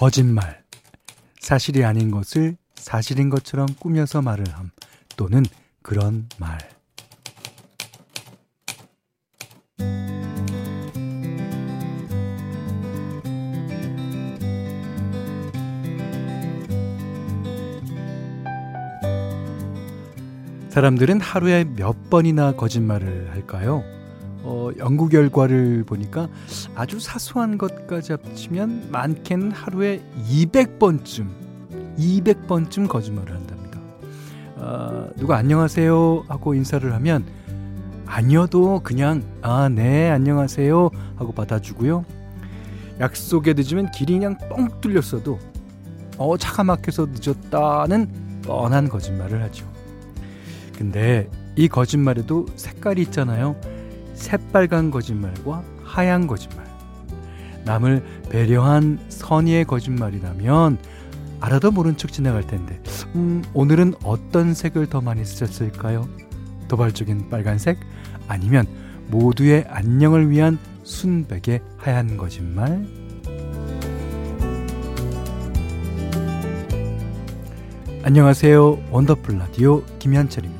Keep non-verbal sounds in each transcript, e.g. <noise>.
거짓말. 사실이 아닌 것을 사실인 것처럼 꾸며서 말을 함. 또는 그런 말. 사람들은 하루에 몇 번이나 거짓말을 할까요? 어, 연구 결과를 보니까 아주 사소한 것까지 합치면 많게는 하루에 200번쯤, 200번쯤 거짓말을 한답니다. 어, 누가 안녕하세요 하고 인사를 하면 아니어도 그냥 아, 네, 안녕하세요 하고 받아주고요. 약속에 늦으면 길이 그냥 뻥 뚫렸어도 어, 차가 막혀서 늦었다는 뻔한 거짓말을 하죠. 근데 이 거짓말에도 색깔이 있잖아요. 새빨간 거짓말과 하얀 거짓말. 남을 배려한 선의의 거짓말이라면 알아도 모른 척 지나갈 텐데, 음, 오늘은 어떤 색을 더 많이 쓰셨을까요? 도발적인 빨간색? 아니면 모두의 안녕을 위한 순백의 하얀 거짓말? 안녕하세요. 원더풀 라디오 김현철입니다.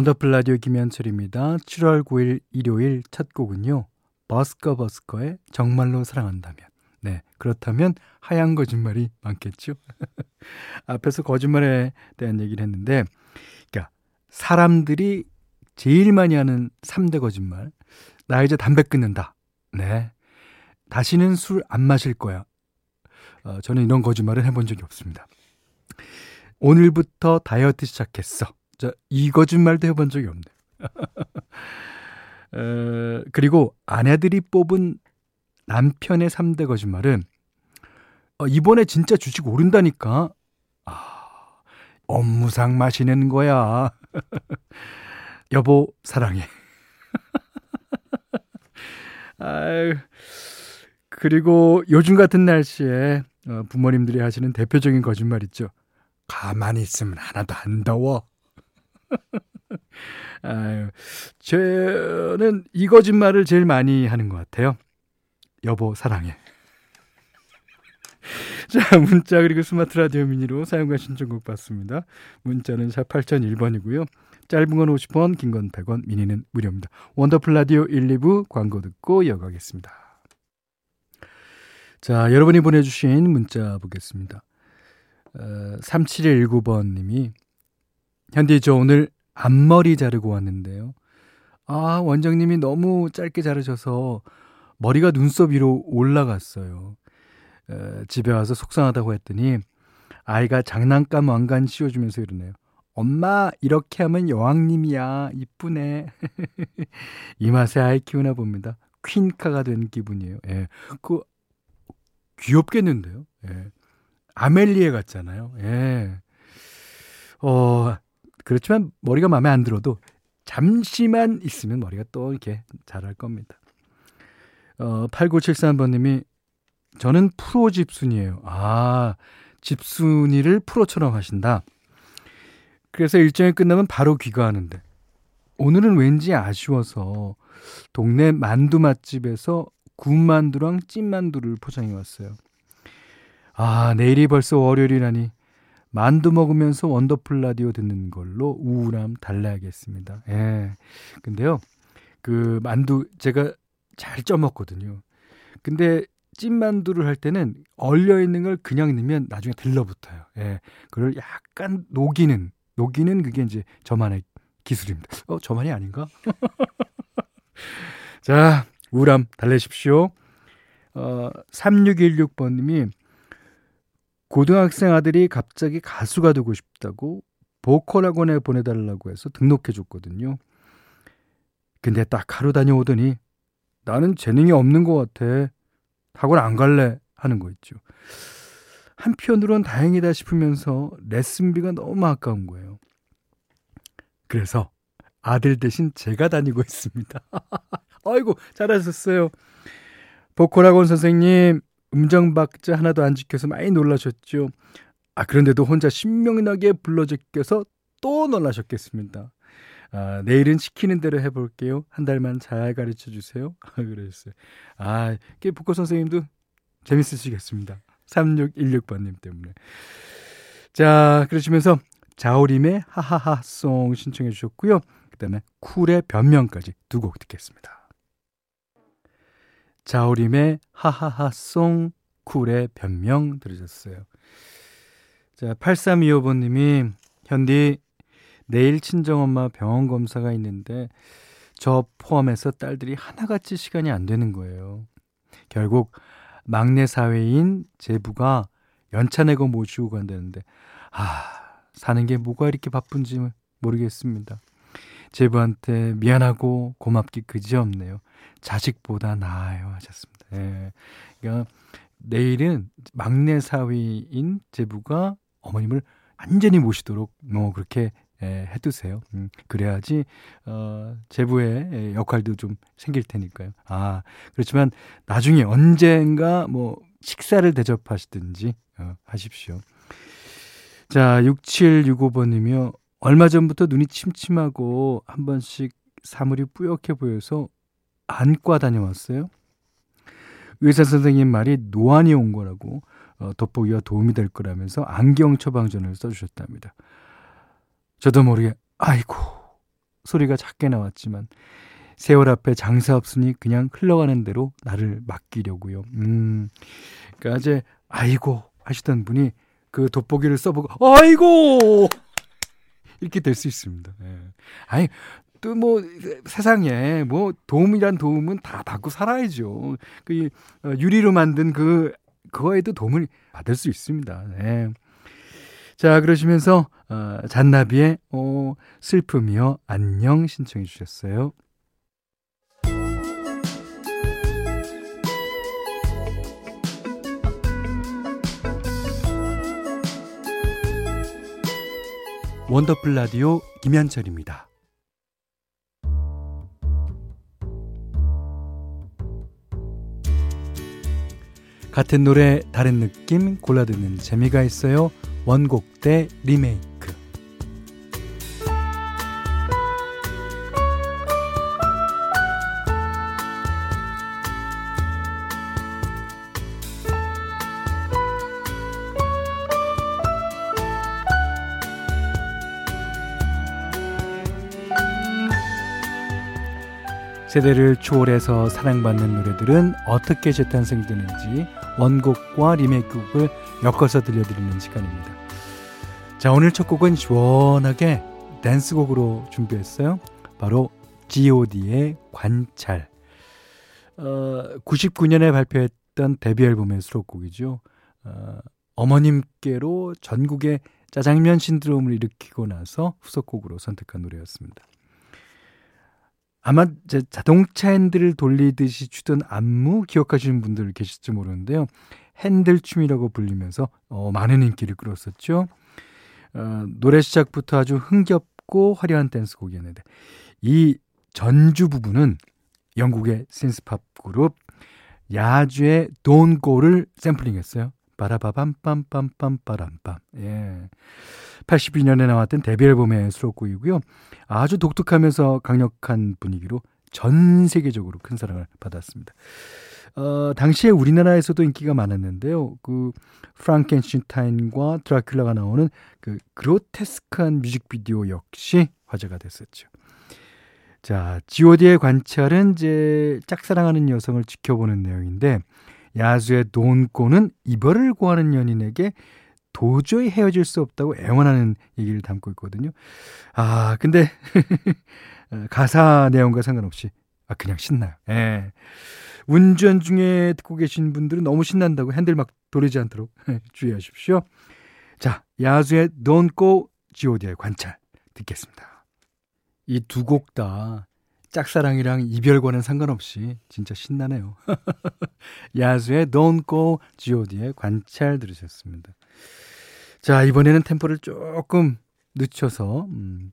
원더풀 라디오 김현철입니다. 7월 9일 일요일 첫 곡은요. 버스커 버스커의 정말로 사랑한다면. 네, 그렇다면 하얀 거짓말이 많겠죠. <laughs> 앞에서 거짓말에 대한 얘기를 했는데, 그러니까 사람들이 제일 많이 하는 3대 거짓말. 나 이제 담배 끊는다. 네. 다시는 술 안 마실 거야. 어, 저는 이런 거짓말을 해본 적이 없습니다. 오늘부터 다이어트 시작했어. 자, 이 거짓말도 해본 적이 없네. 어, <laughs> 그리고 아내들이 뽑은 남편의 3대 거짓말은 어, 이번에 진짜 주식 오른다니까. 아, 업무상 마시는 거야. <laughs> 여보, 사랑해. <laughs> 아유, 그리고 요즘 같은 날씨에 어, 부모님들이 하시는 대표적인 거짓말 있죠. 가만히 있으면 하나도 안 더워. <laughs> 아유, 저는 이 거짓말을 제일 많이 하는 것 같아요. 여보, 사랑해. <laughs> 자, 문자 그리고 스마트 라디오 미니로 사연과 신청곡 받습니다. 문자는 샵 8001번이고요. 짧은 건 50원, 긴 건 100원, 미니는 무료입니다. 원더풀 라디오 1, 2부 광고 듣고 이어가겠습니다. 자, 여러분이 보내주신 문자 보겠습니다. 어, 3719번님이 현디 저 오늘 앞머리 자르고 왔는데요. 아, 원장님이 너무 짧게 자르셔서 머리가 눈썹 위로 올라갔어요. 에, 집에 와서 속상하다고 했더니 아이가 장난감 왕관 씌워주면서 이러네요. 엄마 이렇게 하면 여왕님이야 이쁘네 <laughs> 이 맛에 아이 키우나 봅니다 퀸카가 된 기분이에요 예. 그 귀엽겠는데요 예. 아멜리에 같잖아요 예. 어 그렇지만 머리가 마음에 안 들어도 잠시만 있으면 머리가 또 이렇게 자랄 겁니다. 어, 8973번님이 저는 프로 집순이에요. 아, 집순이를 프로처럼 하신다. 그래서 일정이 끝나면 바로 귀가하는데 오늘은 왠지 아쉬워서 동네 만두 맛집에서 군만두랑 찐만두를 포장해 왔어요. 아, 내일이 벌써 월요일이라니 만두 먹으면서 원더풀 라디오 듣는 걸로 우울함 달래야겠습니다. 예. 근데요, 그 만두 제가 잘 쪄먹거든요. 근데 찐만두를 할 때는 얼려 있는 걸 그냥 넣으면 나중에 들러붙어요. 예. 그걸 약간 녹이는, 녹이는 그게 이제 저만의 기술입니다. 어, 저만이 아닌가? <laughs> 자, 우울함 달래십시오. 어, 3616번님이 고등학생 아들이 갑자기 가수가 되고 싶다고 보컬 학원에 보내달라고 해서 등록해 줬거든요. 근데 딱 하루 다녀오더니 나는 재능이 없는 것 같아. 학원 안 갈래 하는 거 있죠. 한편으론 다행이다 싶으면서 레슨비가 너무 아까운 거예요. 그래서 아들 대신 제가 다니고 있습니다. <laughs> 아이고, 잘하셨어요. 보컬 학원 선생님, 음정 박자 하나도 안 지켜서 많이 놀라셨죠. 아, 그런데도 혼자 신명나게 불러 제껴서 또 놀라셨겠습니다. 아, 내일은 시키는 대로 해볼게요. 한 달만 잘 가르쳐 주세요. <laughs> 그러셨어요. 아, 이 북고 선생님도 재밌으시겠습니다. 3616번님 때문에. 자, 그러시면서 자우림의 하하하송 신청해 주셨고요. 그 다음에 쿨의 변명까지 두 곡 듣겠습니다. 자우림의 하하하송, 쿨의 변명 들으셨어요. 자, 8325번님이 현디 내일 친정엄마 병원 검사가 있는데 저 포함해서 딸들이 하나같이 시간이 안 되는 거예요. 결국 막내 사회인 제부가 연차 내고 모시고 간다는데 아 사는 게 뭐가 이렇게 바쁜지 모르겠습니다. 제부한테 미안하고 고맙기 그지없네요. 자식보다 나아요 하셨습니다. 예. 그러니까 내일은 막내 사위인 제부가 어머님을 완전히 모시도록 뭐 그렇게 예, 해두세요. 음, 그래야지 어, 제부의 역할도 좀 생길 테니까요. 아 그렇지만 나중에 언젠가 뭐 식사를 대접하시든지 어, 하십시오. 자 6765번이며 얼마 전부터 눈이 침침하고 한 번씩 사물이 뿌옇게 보여서 안과 다녀왔어요. 의사 선생님 말이 노안이 온 거라고 어, 돋보기가 도움이 될 거라면서 안경 처방전을 써주셨답니다. 저도 모르게 아이고 소리가 작게 나왔지만 세월 앞에 장사 없으니 그냥 흘러가는 대로 나를 맡기려고요. 음, 그러니까 이제 아이고 하시던 분이 그 돋보기를 써보고 아이고 이렇게 될 수 있습니다. 예. 아니 또 뭐 세상에 뭐 도움이란 도움은 다 받고 살아야죠. 그 어, 유리로 만든 그 그거에도 도움을 받을 수 있습니다. 네. 자, 그러시면서 어, 잔나비의 어, 슬픔이여 안녕 신청해 주셨어요. 원더풀 라디오 김현철입니다. 같은 노래 다른 느낌 골라 듣는 재미가 있어요. 원곡 대 리메이크. 세대를 초월해서 사랑받는 노래들은 어떻게 재탄생되는지 원곡과 리메이크곡을 엮어서 들려드리는 시간입니다. 자, 오늘 첫 곡은 시원하게 댄스곡으로 준비했어요. 바로 G.O.D의 관찰. 어, 99년에 발표했던 데뷔 앨범의 수록곡이죠. 어, 어머님께로 전국의 짜장면 신드롬을 일으키고 나서 후속곡으로 선택한 노래였습니다. 아마 제 자동차 핸들을 돌리듯이 추던 안무 기억하시는 분들 계실지 모르는데요. 핸들 춤이라고 불리면서 어, 많은 인기를 끌었었죠. 어, 노래 시작부터 아주 흥겹고 화려한 댄스곡이었는데 이 전주 부분은 영국의 신스팝 그룹 야주의 Go를 샘플링했어요. 빠라바밤 빰빰빰 빠람빰. 예. 82년에 나왔던 데뷔 앨범의 수록곡이고요. 아주 독특하면서 강력한 분위기로 전 세계적으로 큰 사랑을 받았습니다. 어, 당시에 우리나라에서도 인기가 많았는데요. 그 프랑켄슈타인과 드라큘라가 나오는 그 그로테스크한 뮤직비디오 역시 화제가 됐었죠. 자, G.O.D의 관찰은 이제 짝사랑하는 여성을 지켜보는 내용인데 야수의 돈꼬는 이별을 구하는 연인에게 도저히 헤어질 수 없다고 애원하는 얘기를 담고 있거든요. 아, 근데 <laughs> 가사 내용과 상관없이 아 그냥 신나요. 예. 운전 중에 듣고 계신 분들은 너무 신난다고 핸들 막 돌리지 않도록 <laughs> 주의하십시오. 자, 야수의 Go, G.O.D의 관찰 듣겠습니다. 이 두 곡 다 짝사랑이랑 이별과는 상관없이 진짜 신나네요. <laughs> 야수의 Don't Go, G.O.D의 관찰 들으셨습니다. 자, 이번에는 템포를 조금 늦춰서, 음,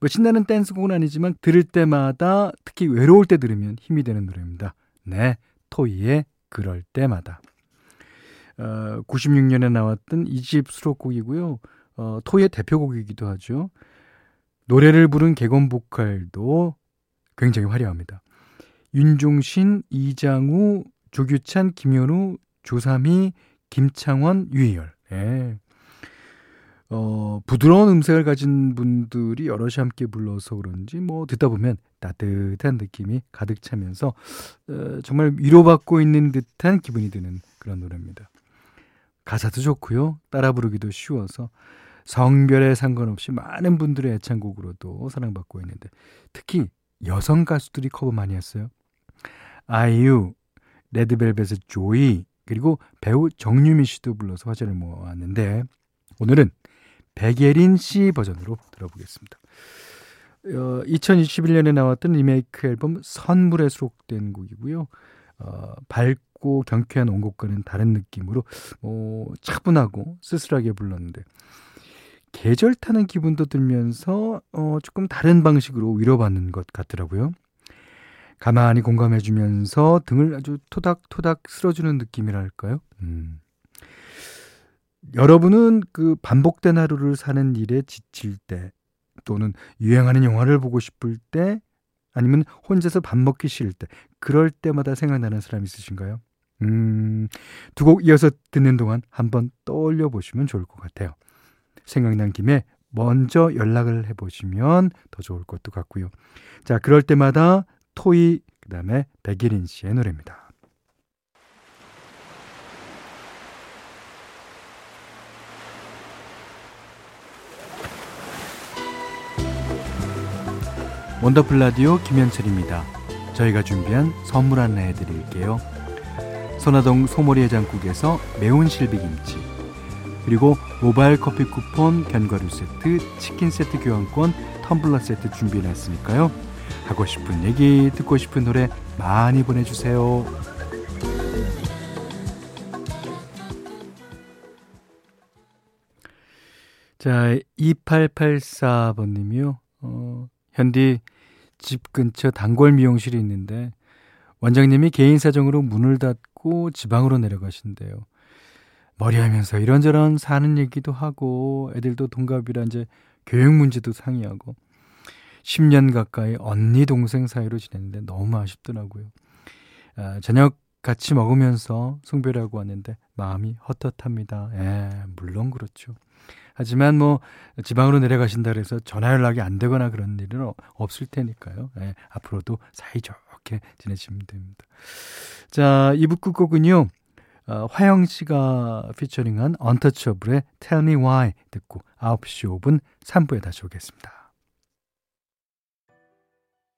뭐 신나는 댄스곡은 아니지만 들을 때마다 특히 외로울 때 들으면 힘이 되는 노래입니다. 네, 토이의 그럴 때마다. 어, 96년에 나왔던 이집 수록곡이고요. 어, 토이의 대표곡이기도 하죠. 노래를 부른 개건 보컬도 굉장히 화려합니다. 윤종신, 이장우, 조규찬, 김현우, 조삼희, 김창원, 유희열. 예. 어, 부드러운 음색을 가진 분들이 여럿이 함께 불러서 그런지 뭐 듣다 보면 따뜻한 느낌이 가득 차면서 어, 정말 위로받고 있는 듯한 기분이 드는 그런 노래입니다. 가사도 좋고요. 따라 부르기도 쉬워서 성별에 상관없이 많은 분들의 애창곡으로도 사랑받고 있는데 특히 여성 가수들이 커버 많이 했어요. 아이유, 레드벨벳의 조이, 그리고 배우 정유미 씨도 불러서 화제를 모았는데 오늘은 백예린 씨 버전으로 들어보겠습니다. 어, 2021년에 나왔던 리메이크 앨범 선물에 수록된 곡이고요. 어, 밝고 경쾌한 원곡과는 다른 느낌으로 어, 차분하고 쓸쓸하게 불렀는데 계절 타는 기분도 들면서 어, 조금 다른 방식으로 위로받는 것 같더라고요. 가만히 공감해주면서 등을 아주 토닥토닥 쓸어주는 느낌이랄까요? 음. 여러분은 그 반복된 하루를 사는 일에 지칠 때 또는 유행하는 영화를 보고 싶을 때 아니면 혼자서 밥 먹기 싫을 때 그럴 때마다 생각나는 사람 있으신가요? 음, 두 곡 이어서 듣는 동안 한번 떠올려 보시면 좋을 것 같아요. 생각난 김에 먼저 연락을 해보시면 더 좋을 것도 같고요. 자, 그럴 때마다 토이, 그 다음에 백예린 씨의 노래입니다. 원더풀 라디오 김현철입니다. 저희가 준비한 선물 하나 해드릴게요. 선화동 소머리 해장국에서 매운 실비김치 그리고 모바일 커피 쿠폰, 견과류 세트, 치킨 세트 교환권, 텀블러 세트 준비해놨으니까요. 하고 싶은 얘기, 듣고 싶은 노래 많이 보내주세요. 자, 2884번님이요. 어, 현디 집 근처 단골 미용실이 있는데 원장님이 개인 사정으로 문을 닫고 지방으로 내려가신대요. 머리하면서 이런저런 사는 얘기도 하고 애들도 동갑이라 이제 교육 문제도 상의하고 10년 가까이 언니 동생 사이로 지냈는데 너무 아쉽더라고요. 아, 저녁 같이 먹으면서 송별하고 왔는데 마음이 헛헛합니다. 예, 물론 그렇죠. 하지만 뭐 지방으로 내려가신다 그래서 전화 연락이 안 되거나 그런 일은 없을 테니까요. 예, 앞으로도 사이좋게 지내시면 됩니다. 자, 2부 끝곡은요. 어, 화영 씨가 피처링한 언터처블의 Tell Me Why 듣고 9시 5분 3부에 다시 오겠습니다.